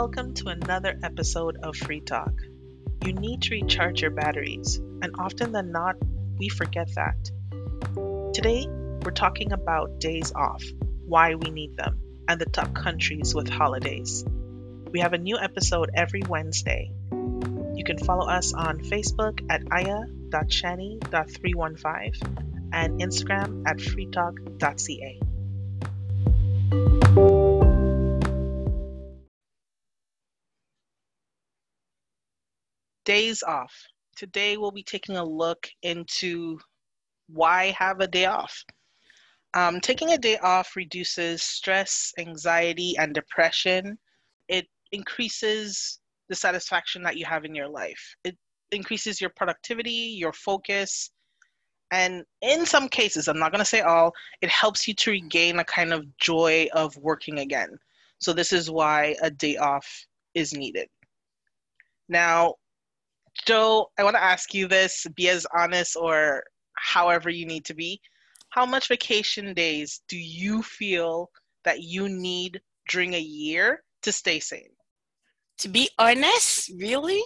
Welcome to another episode of Free Talk. You need to recharge your batteries, and often than not, we forget that. Today, we're talking about days off, why we need them, and the top countries with holidays. We have a new episode every Wednesday. You can follow us on Facebook at aya.shani.315 and Instagram at freetalk.ca. Days off. Today we'll be taking a look into why have a day off. Um, taking a day off reduces stress, anxiety, and depression. It increases the satisfaction that you have in your life. It increases your productivity, your focus, and in some cases, I'm not going to say all, it helps you to regain a kind of joy of working again. So, this is why a day off is needed. Now, Joe, I want to ask you this be as honest or however you need to be. How much vacation days do you feel that you need during a year to stay sane? To be honest, really,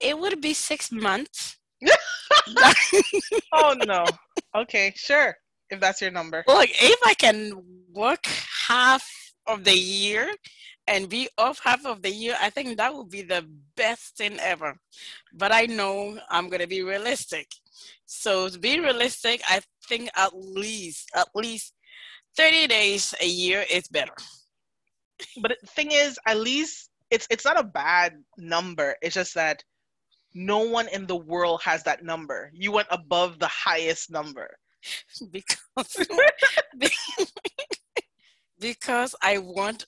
it would be six months. oh no. Okay, sure. If that's your number. Look, if I can work half of the year and be off half of the year, I think that would be the best thing ever. But I know I'm gonna be realistic. So to be realistic, I think at least at least 30 days a year is better. But the thing is, at least it's it's not a bad number. It's just that no one in the world has that number. You went above the highest number. because because I want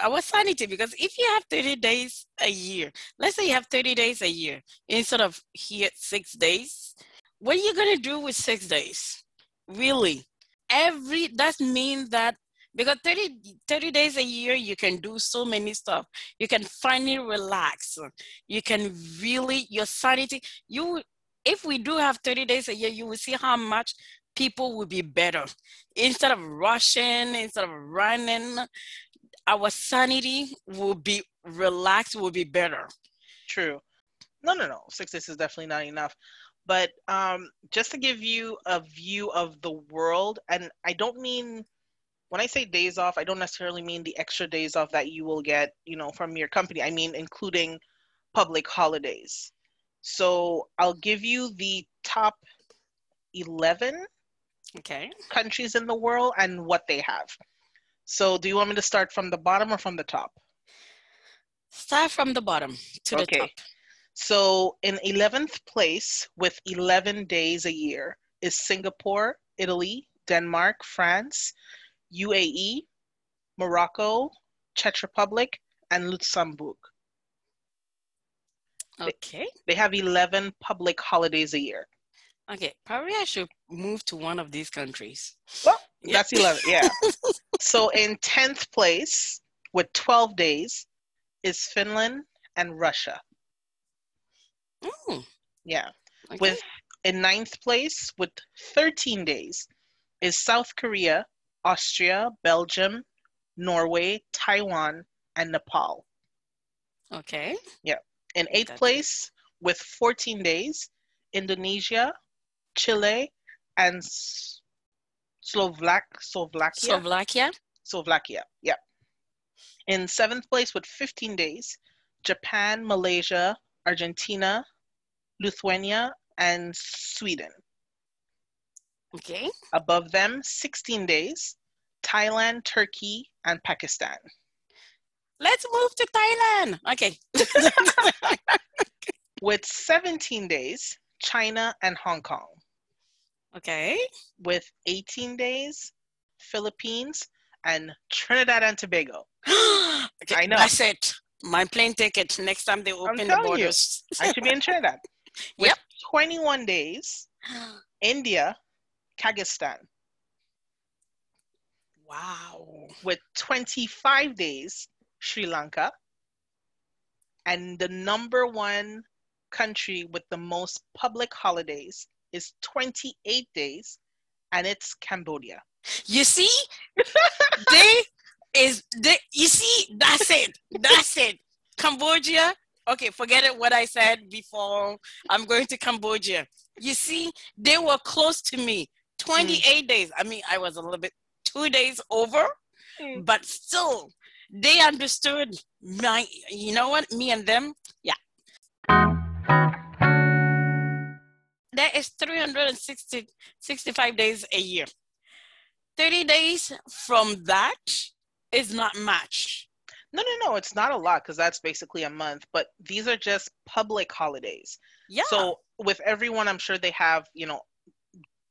our sanity. Because if you have 30 days a year, let's say you have 30 days a year instead of here six days, what are you gonna do with six days? Really? Every that means that because 30, 30 days a year you can do so many stuff you can finally relax you can really your sanity you if we do have 30 days a year you will see how much people will be better. Instead of rushing instead of running our sanity will be relaxed will be better. True. No no no. Six days is definitely not enough. But um, just to give you a view of the world and i don't mean when I say days off, I don't necessarily mean the extra days off that you will get, you know, from your company. I mean including public holidays. So I'll give you the top 11 okay countries in the world and what they have. So do you want me to start from the bottom or from the top? Start from the bottom to the okay. top. So in 11th place with 11 days a year is Singapore, Italy, Denmark, France, UAE, Morocco, Czech Republic, and Luxembourg. Okay. They, they have 11 public holidays a year. Okay, probably I should move to one of these countries. Well, yeah. that's 11, yeah. so in 10th place with 12 days is Finland and Russia. Mm. Yeah. Okay. With in ninth place with 13 days is South Korea, Austria, Belgium, Norway, Taiwan, and Nepal. Okay. Yeah. In eighth place with 14 days, Indonesia, Chile, and Slovak Slovakia. Slovakia. Slovakia. Yeah. In seventh place with 15 days, Japan, Malaysia, Argentina, Lithuania, and Sweden. Okay. Above them, 16 days, Thailand, Turkey, and Pakistan. Let's move to Thailand. Okay. With 17 days, China and Hong Kong. Okay. With 18 days, Philippines and Trinidad and Tobago. okay, I know. That's it. My plane ticket next time they open the borders. You, I should be in Trinidad. With yep. 21 days, India, Kyrgyzstan. Wow. With 25 days, Sri Lanka. And the number one country with the most public holidays is 28 days, and it's Cambodia. You see, they is the, you see? That's it. That's it. Cambodia okay forget it what i said before. I'm going to cambodia. You see? They were close to me 28 mm. days. I mean i was a little bit two days over mm. but still they understood my you know what? Me and them yeah there is 360 65 days a year 30 days from that is not much. No, no, no, it's not a lot because that's basically a month, but these are just public holidays. Yeah. So with everyone, I'm sure they have, you know,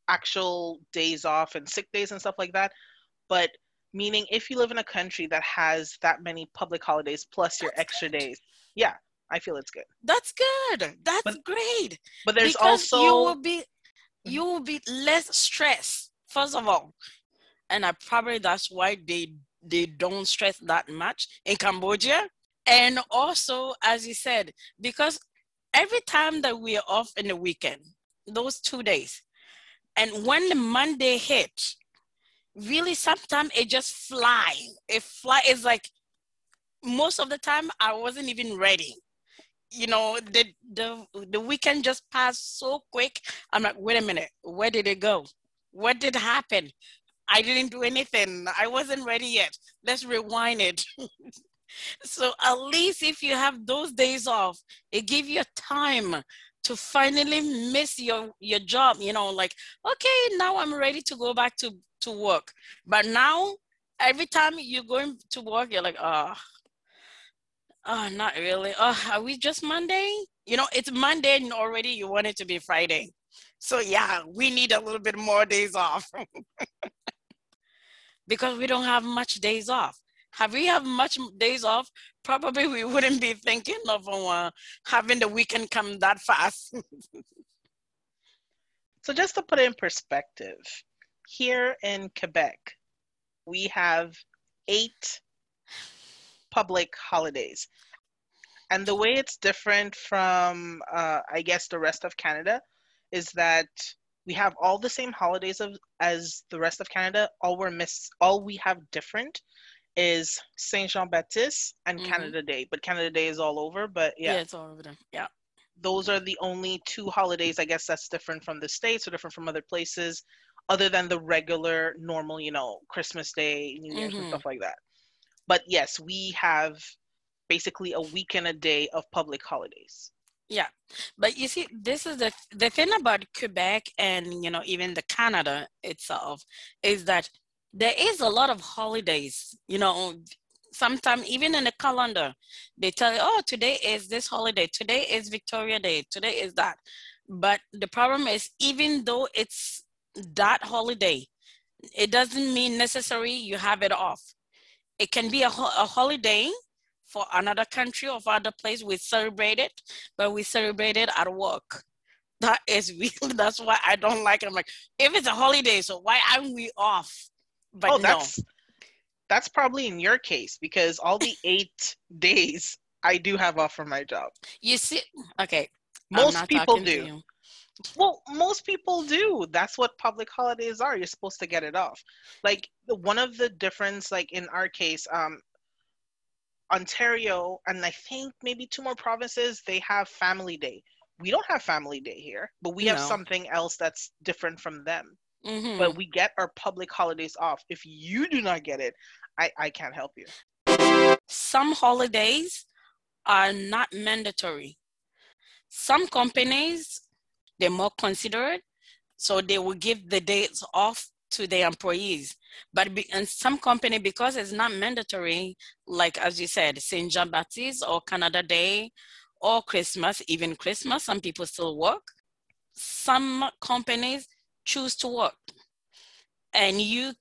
actual days off and sick days and stuff like that. But meaning if you live in a country that has that many public holidays plus your extra good. days, yeah, I feel it's good. That's good. That's but, great. But there's because also you will be mm-hmm. you will be less stressed, first of all. And I probably that's why they they don't stress that much in Cambodia. And also, as you said, because every time that we are off in the weekend, those two days, and when the Monday hit, really sometimes it just fly. It fly. It's like most of the time I wasn't even ready. You know, the the the weekend just passed so quick. I'm like, wait a minute, where did it go? What did happen? I didn't do anything. I wasn't ready yet. Let's rewind it. so at least if you have those days off, it gives you time to finally miss your your job. You know, like okay, now I'm ready to go back to to work. But now, every time you're going to work, you're like, oh, oh, not really. Oh, are we just Monday? You know, it's Monday and already you want it to be Friday. So yeah, we need a little bit more days off. because we don't have much days off. Have we have much days off? Probably we wouldn't be thinking of uh, having the weekend come that fast. so just to put it in perspective, here in Quebec, we have eight public holidays. And the way it's different from, uh, I guess, the rest of Canada is that we have all the same holidays of, as the rest of Canada. All we're miss all we have different is Saint Jean Baptiste and mm-hmm. Canada Day. But Canada Day is all over. But yeah, yeah, it's all over them. Yeah, those are the only two holidays I guess that's different from the states or different from other places, other than the regular normal, you know, Christmas Day, New Year's, mm-hmm. and stuff like that. But yes, we have basically a week and a day of public holidays. Yeah, but you see, this is the the thing about Quebec and you know even the Canada itself is that there is a lot of holidays. You know, sometimes even in the calendar, they tell you, "Oh, today is this holiday. Today is Victoria Day. Today is that." But the problem is, even though it's that holiday, it doesn't mean necessarily you have it off. It can be a, a holiday for another country or for other place, we celebrate it, but we celebrate it at work. That is really, that's why I don't like it. I'm like, if it's a holiday, so why aren't we off? But oh, that's, no. that's probably in your case because all the eight days I do have off from my job. You see, okay. Most people do. Well, most people do. That's what public holidays are. You're supposed to get it off. Like one of the difference, like in our case, um, Ontario and I think maybe two more provinces, they have Family Day. We don't have Family Day here, but we have something else that's different from them. Mm-hmm. But we get our public holidays off. If you do not get it, I, I can't help you. Some holidays are not mandatory. Some companies, they're more considerate, so they will give the days off to their employees. But be, in some company, because it's not mandatory, like as you said, Saint Jean Baptiste or Canada Day or Christmas, even Christmas, some people still work. Some companies choose to work. And you,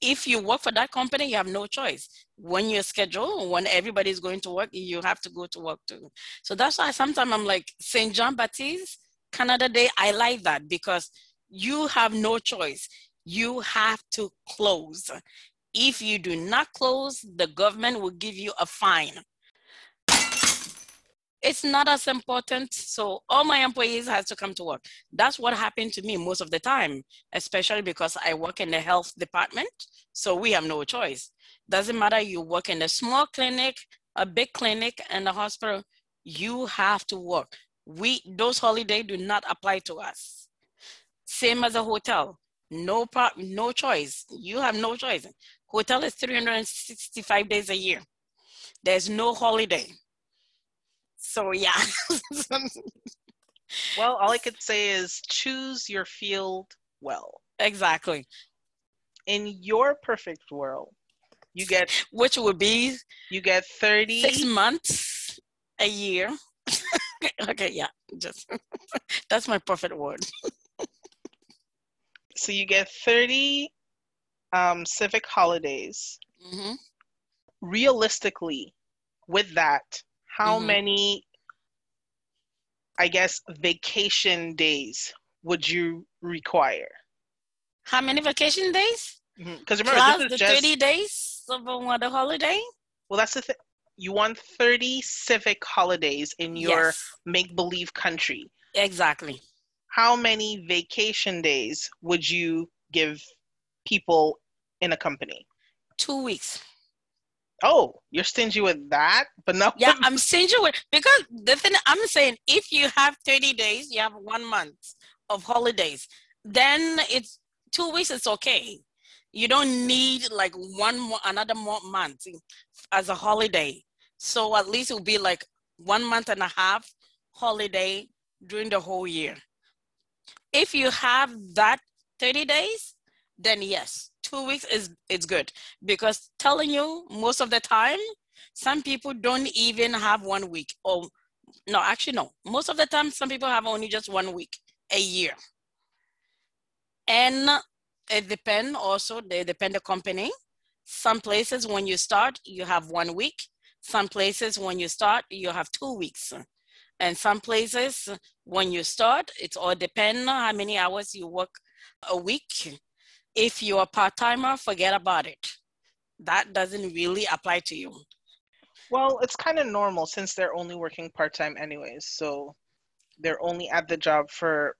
if you work for that company, you have no choice. When you're scheduled, when everybody's going to work, you have to go to work too. So that's why sometimes I'm like, St. John Baptiste, Canada Day, I like that because you have no choice you have to close. If you do not close, the government will give you a fine. it's not as important. So all my employees has to come to work. That's what happened to me most of the time, especially because I work in the health department. So we have no choice. Doesn't matter you work in a small clinic, a big clinic, and a hospital, you have to work. We those holiday do not apply to us. Same as a hotel. No pro- no choice. You have no choice. Hotel is 365 days a year. There's no holiday. So yeah. well, all I could say is choose your field well. Exactly. In your perfect world, you get which would be you get 30 six months a year. Okay, yeah, just that's my perfect word. so you get 30 um, civic holidays. Mm-hmm. Realistically, with that, how mm-hmm. many, I guess, vacation days would you require? How many vacation days? Because mm-hmm. remember, Plus the just, 30 days of a holiday? Well, that's the thing. You want 30 civic holidays in your yes. make believe country. Exactly. How many vacation days would you give people in a company? Two weeks. Oh, you're stingy with that, but no. Yeah, I'm stingy with because the thing I'm saying, if you have 30 days, you have one month of holidays, then it's two weeks. It's okay. You don't need like one more another more month as a holiday. So at least it'll be like one month and a half holiday during the whole year. If you have that 30 days, then yes, two weeks is it's good because telling you most of the time, some people don't even have one week. Or no, actually no. Most of the time, some people have only just one week a year, and it depend also. They depend the company. Some places when you start, you have one week. Some places when you start, you have two weeks. And some places when you start, it's all depend on how many hours you work a week if you're a part timer, forget about it. That doesn't really apply to you. Well, it's kind of normal since they're only working part time, anyways. So they're only at the job for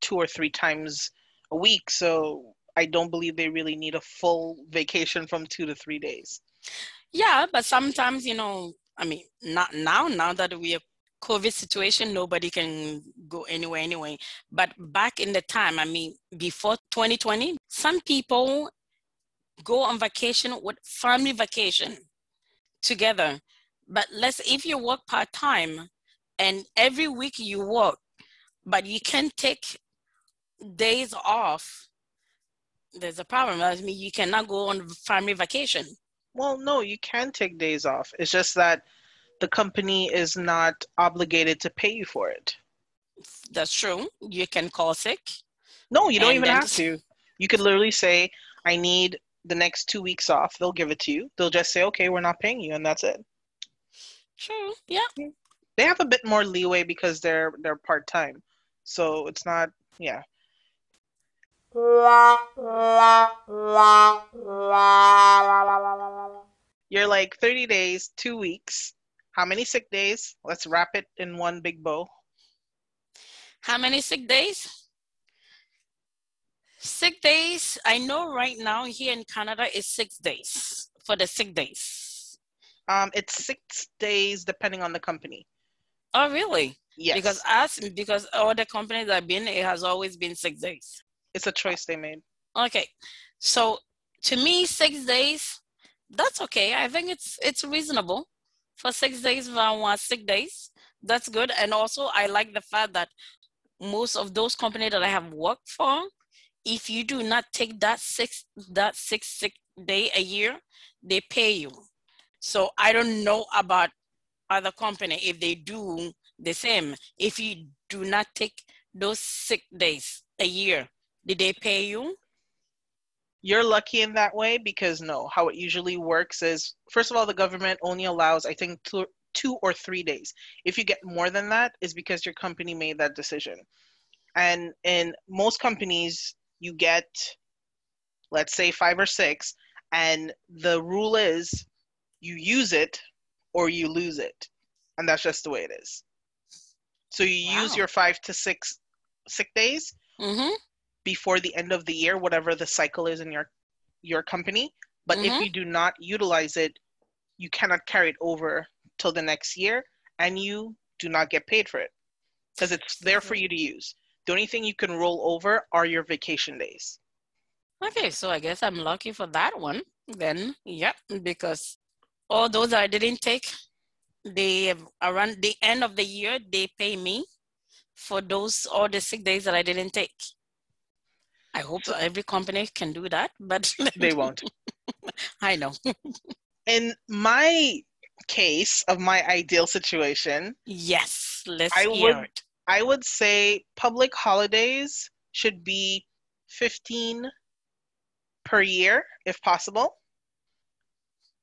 two or three times a week. So I don't believe they really need a full vacation from two to three days. Yeah, but sometimes, you know, I mean, not now, now that we are COVID situation, nobody can go anywhere anyway. But back in the time, I mean, before 2020, some people go on vacation with family vacation together. But let's if you work part time and every week you work, but you can't take days off, there's a problem. I mean, you cannot go on family vacation. Well, no, you can take days off. It's just that the company is not obligated to pay you for it. That's true. You can call sick. No, you don't even have to. You could literally say, I need the next two weeks off. They'll give it to you. They'll just say, okay, we're not paying you, and that's it. True. Yeah. They have a bit more leeway because they're they're part time, so it's not. Yeah. You're like 30 days, two weeks. How many sick days? Let's wrap it in one big bow. How many sick days? Sick days, I know right now here in Canada is six days for the sick days. Um, it's six days depending on the company. Oh, really? Yes. Because us, because all the companies I've been, it has always been six days. It's a choice they made. Okay, so to me, six days, that's okay. I think it's it's reasonable for six days uh, six days. That's good. And also, I like the fact that most of those companies that I have worked for, if you do not take that six that six day a year, they pay you. So I don't know about other company if they do the same. If you do not take those sick days a year, did they pay you? you're lucky in that way because no how it usually works is first of all the government only allows i think two, two or three days if you get more than that is because your company made that decision and in most companies you get let's say five or six and the rule is you use it or you lose it and that's just the way it is. So you wow. use your five to six sick days mm-hmm. Before the end of the year, whatever the cycle is in your your company. But mm-hmm. if you do not utilize it, you cannot carry it over till the next year, and you do not get paid for it because it's there for you to use. The only thing you can roll over are your vacation days. Okay, so I guess I'm lucky for that one then. Yep, because all those I didn't take, they around the end of the year they pay me for those all the sick days that I didn't take. I hope every company can do that, but they won't. I know. In my case of my ideal situation, yes, let's I hear would, it. I would say public holidays should be 15 per year if possible.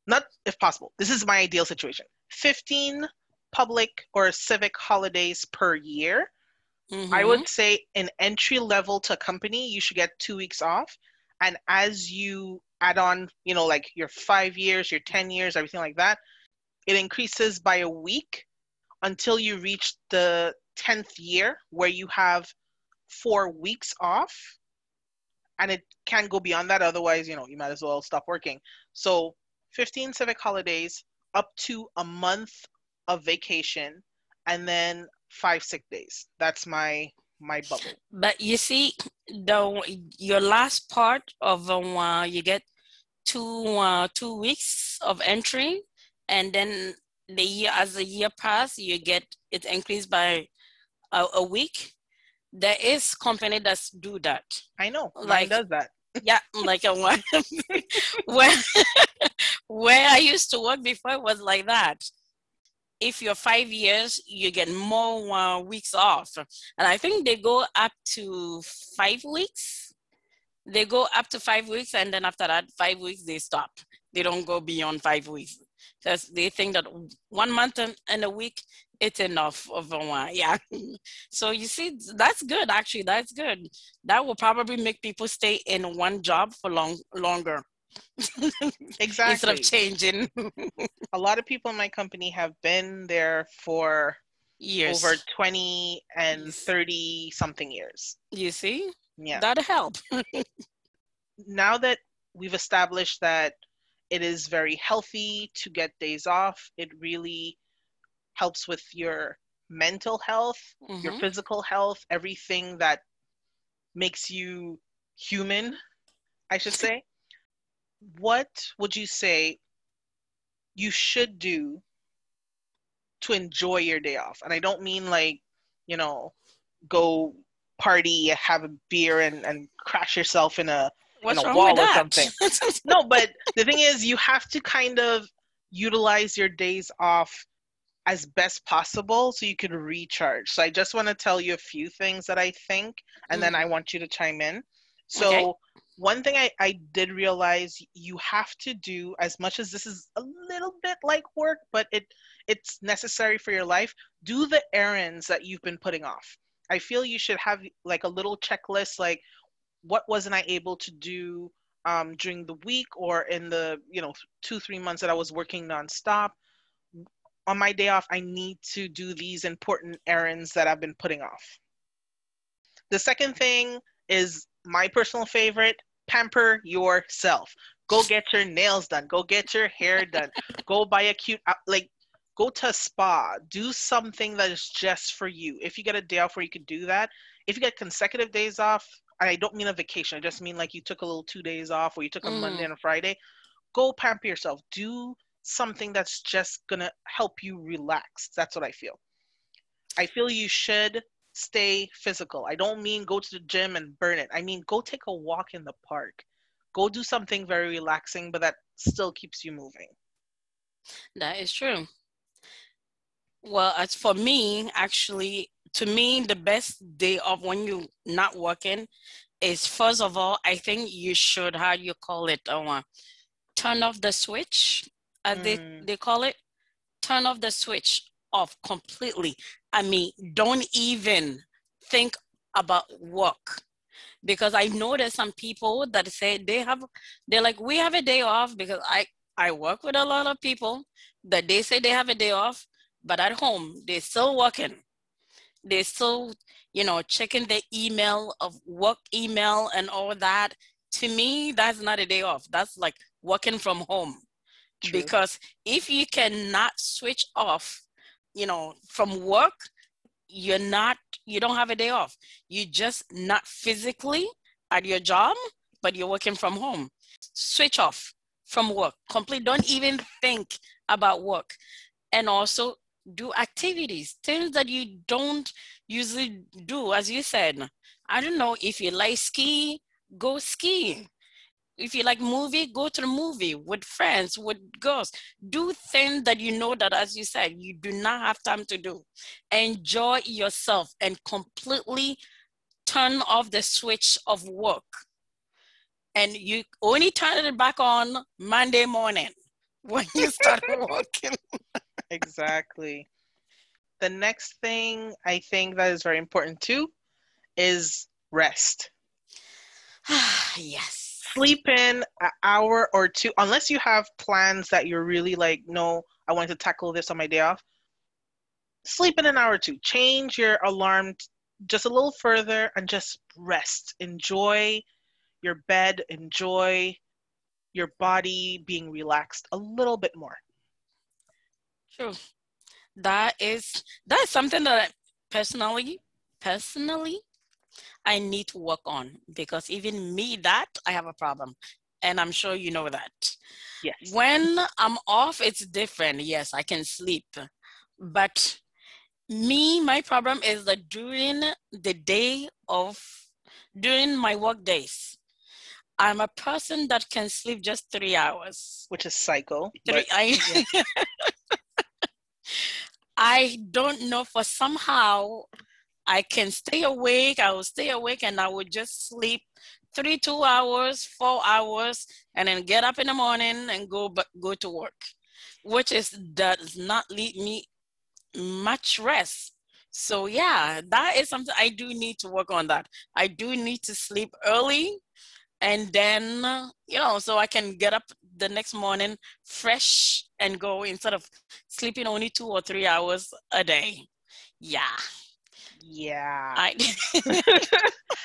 Not if possible. This is my ideal situation. 15 public or civic holidays per year. Mm-hmm. I would say an entry level to a company, you should get two weeks off. And as you add on, you know, like your five years, your 10 years, everything like that, it increases by a week until you reach the 10th year where you have four weeks off and it can't go beyond that otherwise you know you might as well stop working so 15 civic holidays up to a month of vacation and then five sick days. That's my my bubble. But you see the your last part of um, uh, you get two uh, two weeks of entry and then the year as the year pass you get it increased by a, a week. There is company that do that. I know. Like does that. yeah like a one where where i used to work before it was like that if you're five years you get more uh, weeks off. And i think they go up to five weeks. They go up to five weeks and then after that five weeks they stop. They don't go beyond five weeks. Because they think that one month and a week it's enough of a one yeah. So you see that's good actually. That's good. That will probably make people stay in one job for long longer exactly. Instead of changing. A lot of people in my company have been there for years. over 20 and 30 something years. You see? Yeah. That'll help. Now that we've established that it is very healthy to get days off. It really helps with your mental health, mm-hmm. your physical health, everything that makes you human, I should say. What would you say you should do to enjoy your day off? And I don't mean like, you know, go party, have a beer and, and crash yourself in a What's wrong with that? something. no, but the thing is, you have to kind of utilize your days off as best possible so you can recharge. So I just want to tell you a few things that I think, and mm. then I want you to chime in. So okay. One thing I, I did realize you have to do as much as this is a little bit like work, but it it's necessary for your life. Do the errands that you've been putting off. I feel you should have like a little checklist, like what wasn't I able to do um, during the week or in the you know two three months that I was working nonstop. On my day off, I need to do these important errands that I've been putting off. The second thing is my personal favorite: pamper yourself. Go get your nails done. Go get your hair done. go buy a cute like go to a spa do something that is just for you if you get a day off where you could do that if you get consecutive days off I don't mean a vacation. I just mean like you took a little two days off or you took a mm. Monday and a Friday. Go pamper yourself. Do something that's just gonna help you relax. That's what I feel. I feel you should stay physical. I don't mean go to the gym and burn it. I mean go take a walk in the park. Go do something very relaxing, but that still keeps you moving. That is true. Well, as for me, actually, to me, the best day of when you're not working is first of all, I think you should, how you call it, uh, turn off the switch, as mm. they, they call it. Turn off the switch off completely. I mean, don't even think about work. Because I know there's some people that say they have, they're like, we have a day off because I, I work with a lot of people that they say they have a day off but at home they're still working. They're still, you know, checking the email of work email and all that. To me, that's not a day off. That's like working from home. True. Because if you cannot switch off, you know, from work, you're not, you don't have a day off. You're just not physically at your job, but you're working from home. Switch off from work. Complete. Don't even think about work. And also do activities, things that you don't usually do. As you said, I don't know if you like ski, go skiing. If you like movie, go to the movie with friends, with girls. Do things that you know that, as you said, you do not have time to do. Enjoy yourself and completely turn off the switch of work. And you only turn it back on Monday morning when you start working. exactly. The next thing I think that is very important too is rest. yes sleep in an hour or two, unless you have plans that you're really like, no, I want to tackle this on my day off. Sleep in an hour or two. Change your alarm just a little further and just rest. Enjoy your bed. Enjoy your body being relaxed a little bit more. True. That is that is something that personally personally I need to work on because even me, that I have a problem. And I'm sure you know that. Yes. When I'm off, it's different. Yes, I can sleep. But me, my problem is that during the day of, during my work days, I'm a person that can sleep just three hours. Which is cycle. Three, but, I, yeah. I don't know for somehow I can stay awake. I will stay awake and I will just sleep three, two hours, four hours, and then get up in the morning and go go to work, which is does not leave me much rest. So yeah, that is something I do need to work on. That I do need to sleep early, and then you know, so I can get up the next morning fresh and go instead of sleeping only two or three hours a day. Yeah. Yeah. I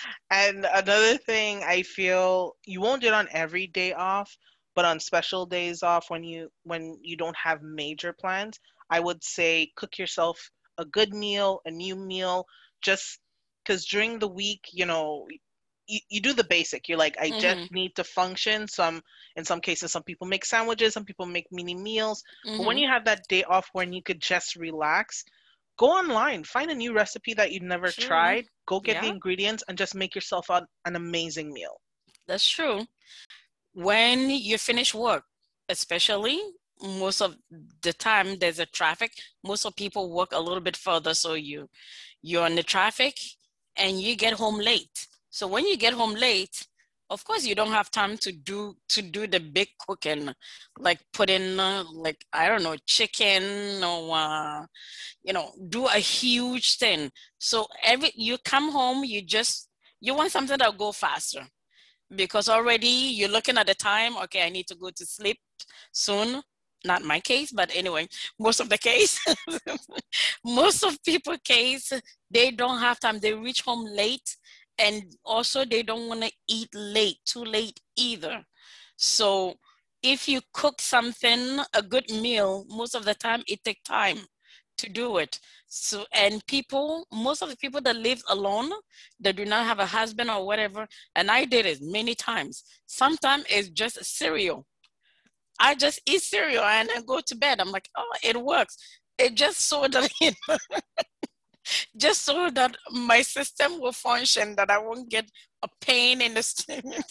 and another thing I feel you won't do it on every day off, but on special days off when you when you don't have major plans, I would say cook yourself a good meal, a new meal, just because during the week, you know, you, you do the basic. You're like, I mm-hmm. just need to function. Some in some cases, some people make sandwiches, some people make mini meals. Mm-hmm. But when mm-hmm. you have that day off when you could just relax, go online, find a new recipe that you've never true. tried, go get yeah. the ingredients, and just make yourself an, an amazing meal. That's true. When you finish work, especially most of the time there's a traffic most of people work a little bit further so you you're in the traffic and you get home late so when you get home late of course you don't have time to do to do the big cooking like put in uh, like i don't know chicken or uh, you know do a huge thing. So every you come home you just you want something that'll go faster. Because already you're looking at the time okay i need to go to sleep soon. Not my case but anyway most of the case most of people case they don't have time. They reach home late and also they don't want to eat late too late either. So if you cook something a good meal most of the time it takes time to do it. So and people most of the people that live alone that do not have a husband or whatever and i did it many times. Sometimes it's just cereal. I just eat cereal and I go to bed. I'm like oh it works. It just so that just so that my system will function, that I won't get a pain in the stomach.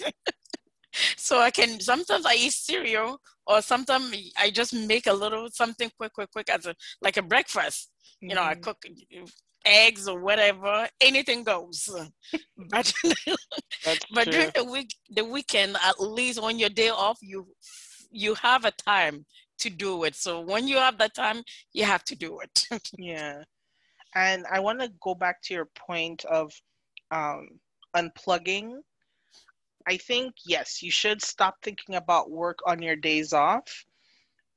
so I can sometimes I eat cereal or sometimes I just make a little something quick, quick, quick as a like a breakfast. Mm-hmm. You know, I mm-hmm. cook eggs or whatever, anything goes. but but during the week the weekend, at least on your day off, you you have a time to do it. So when you have that time, you have to do it. yeah. And I want to go back to your point of um, unplugging. I think, yes, you should stop thinking about work on your days off.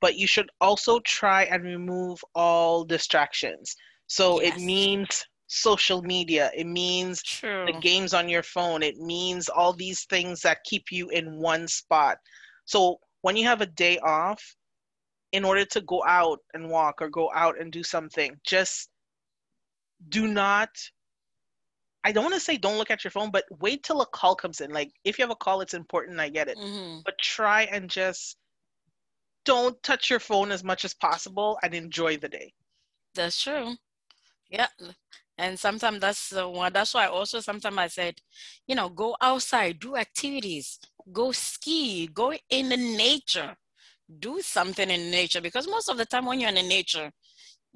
but you should also try and remove all distractions. So yes. it means social media, it means True. the games on your phone, it means all these things that keep you in one spot. So when you have a day off, in order to go out and walk or go out and do something, just do not I don't want to say don't look at your phone, but wait till a call comes in. Like if you have a call, it's important. I get it. Mm-hmm. But try and just don't touch your phone as much as possible and enjoy the day. That's true. Yeah. And sometimes that's one. That's why also sometimes I said, you know, go outside, do activities, go ski, go in the nature, do something in nature. Because most of the time when you're in the nature,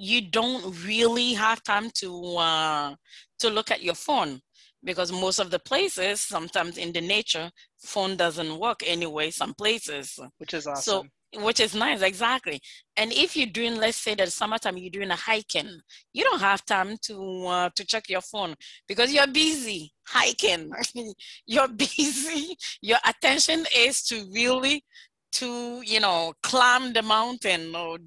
you don't really have time to uh, to look at your phone because most of the places sometimes in the nature phone doesn't work anyway some places. Which is awesome. so which is nice exactly. And if you're doing let's say that summertime you're doing a hiking you don't have time to uh, to check your phone because you're busy hiking. You're busy. Your attention is to really to you know climb the mountain or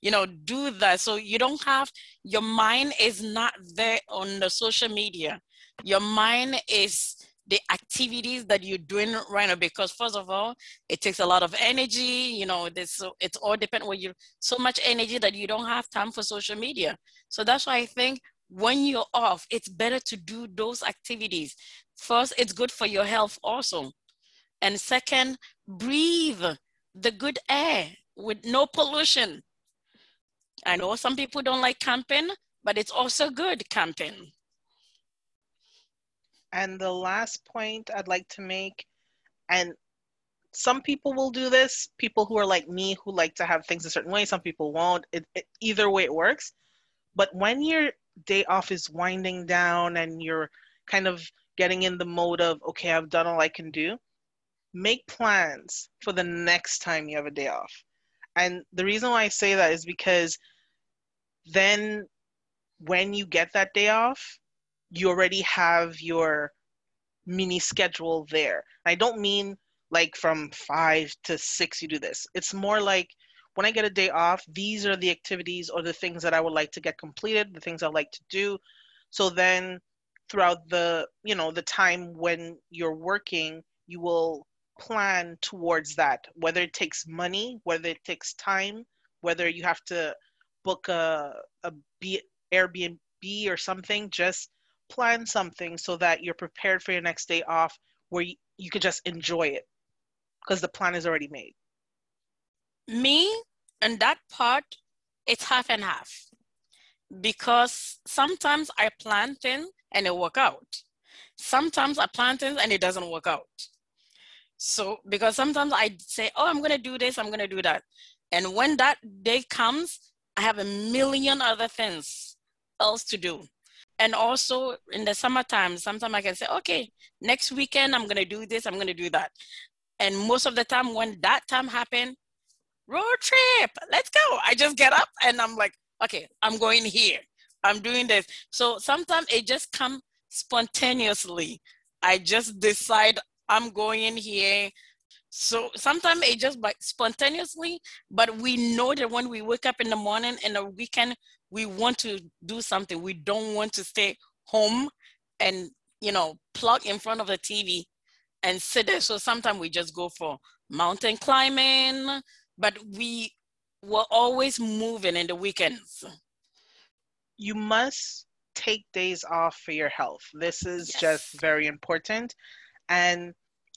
you know do that. So you don't have your mind is not there on the social media. Your mind is the activities that you're doing right now because first of all it takes a lot of energy you know this it's all depend when you so much energy that you don't have time for social media. So that's why i think when you're off it's better to do those activities. First it's good for your health also. And second breathe the good air with no pollution. I know some people don't like camping, but it's also good camping. And the last point I'd like to make, and some people will do this, people who are like me who like to have things a certain way, some people won't. It, it, either way, it works. But when your day off is winding down and you're kind of getting in the mode of, okay, I've done all I can do, make plans for the next time you have a day off. And the reason why I say that is because then when you get that day off, you already have your mini schedule there. I don't mean like from five to six you do this. It's more like when I get a day off, these are the activities or the things that I would like to get completed, the things I like to do. So then throughout the, you know, the time when you're working, you will plan towards that, whether it takes money, whether it takes time, whether you have to book a, a B, Airbnb or something, just plan something so that you're prepared for your next day off where you, you could just enjoy it because the plan is already made. Me and that part, it's half and half because sometimes I plan things and it work out. Sometimes I plan things and it doesn't work out. So, because sometimes I say, oh, I'm going to do this, I'm going to do that. And when that day comes, I have a million other things else to do. And also in the summertime, sometimes I can say, okay, next weekend, I'm going to do this, I'm going to do that. And most of the time, when that time happen, road trip, let's go. I just get up and I'm like, okay, I'm going here. I'm doing this. So sometimes it just comes spontaneously. I just decide I'm going in here. So sometimes it just like spontaneously, but we know that when we wake up in the morning and the weekend, we want to do something. We don't want to stay home and you know plug in front of the TV and sit there. So sometimes we just go for mountain climbing, but we were always moving in the weekends. You must take days off for your health. This is yes. just very important. And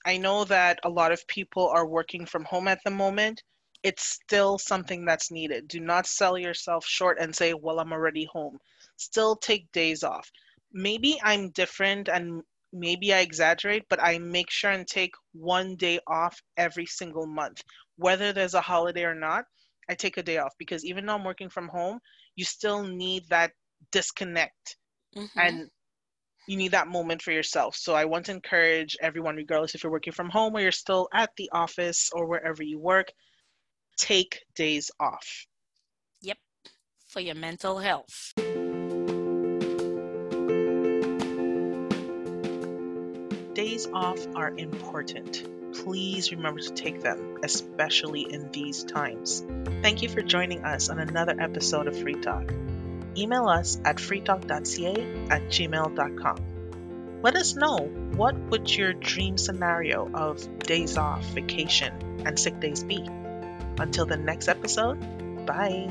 I know that a lot of people are working from home at the moment. It's still something that's needed. Do not sell yourself short and say, well, I'm already home. Still take days off. Maybe I'm different and maybe I exaggerate, but I make sure and take one day off every single month. Whether there's a holiday or not, I take a day off because even though I'm working from home, you still need that disconnect. Mm-hmm. And you need that moment for yourself. So I want to encourage everyone, regardless if you're working from home or you're still at the office or wherever you work, take days off. Yep, for your mental health. Days off are important. please remember to take them, especially in these times. Thank you for joining us on another episode of Free Talk. Email us at freetalk.ca at gmail.com. Let us know what would your dream scenario of days off, vacation, and sick days be. Until the next episode, bye.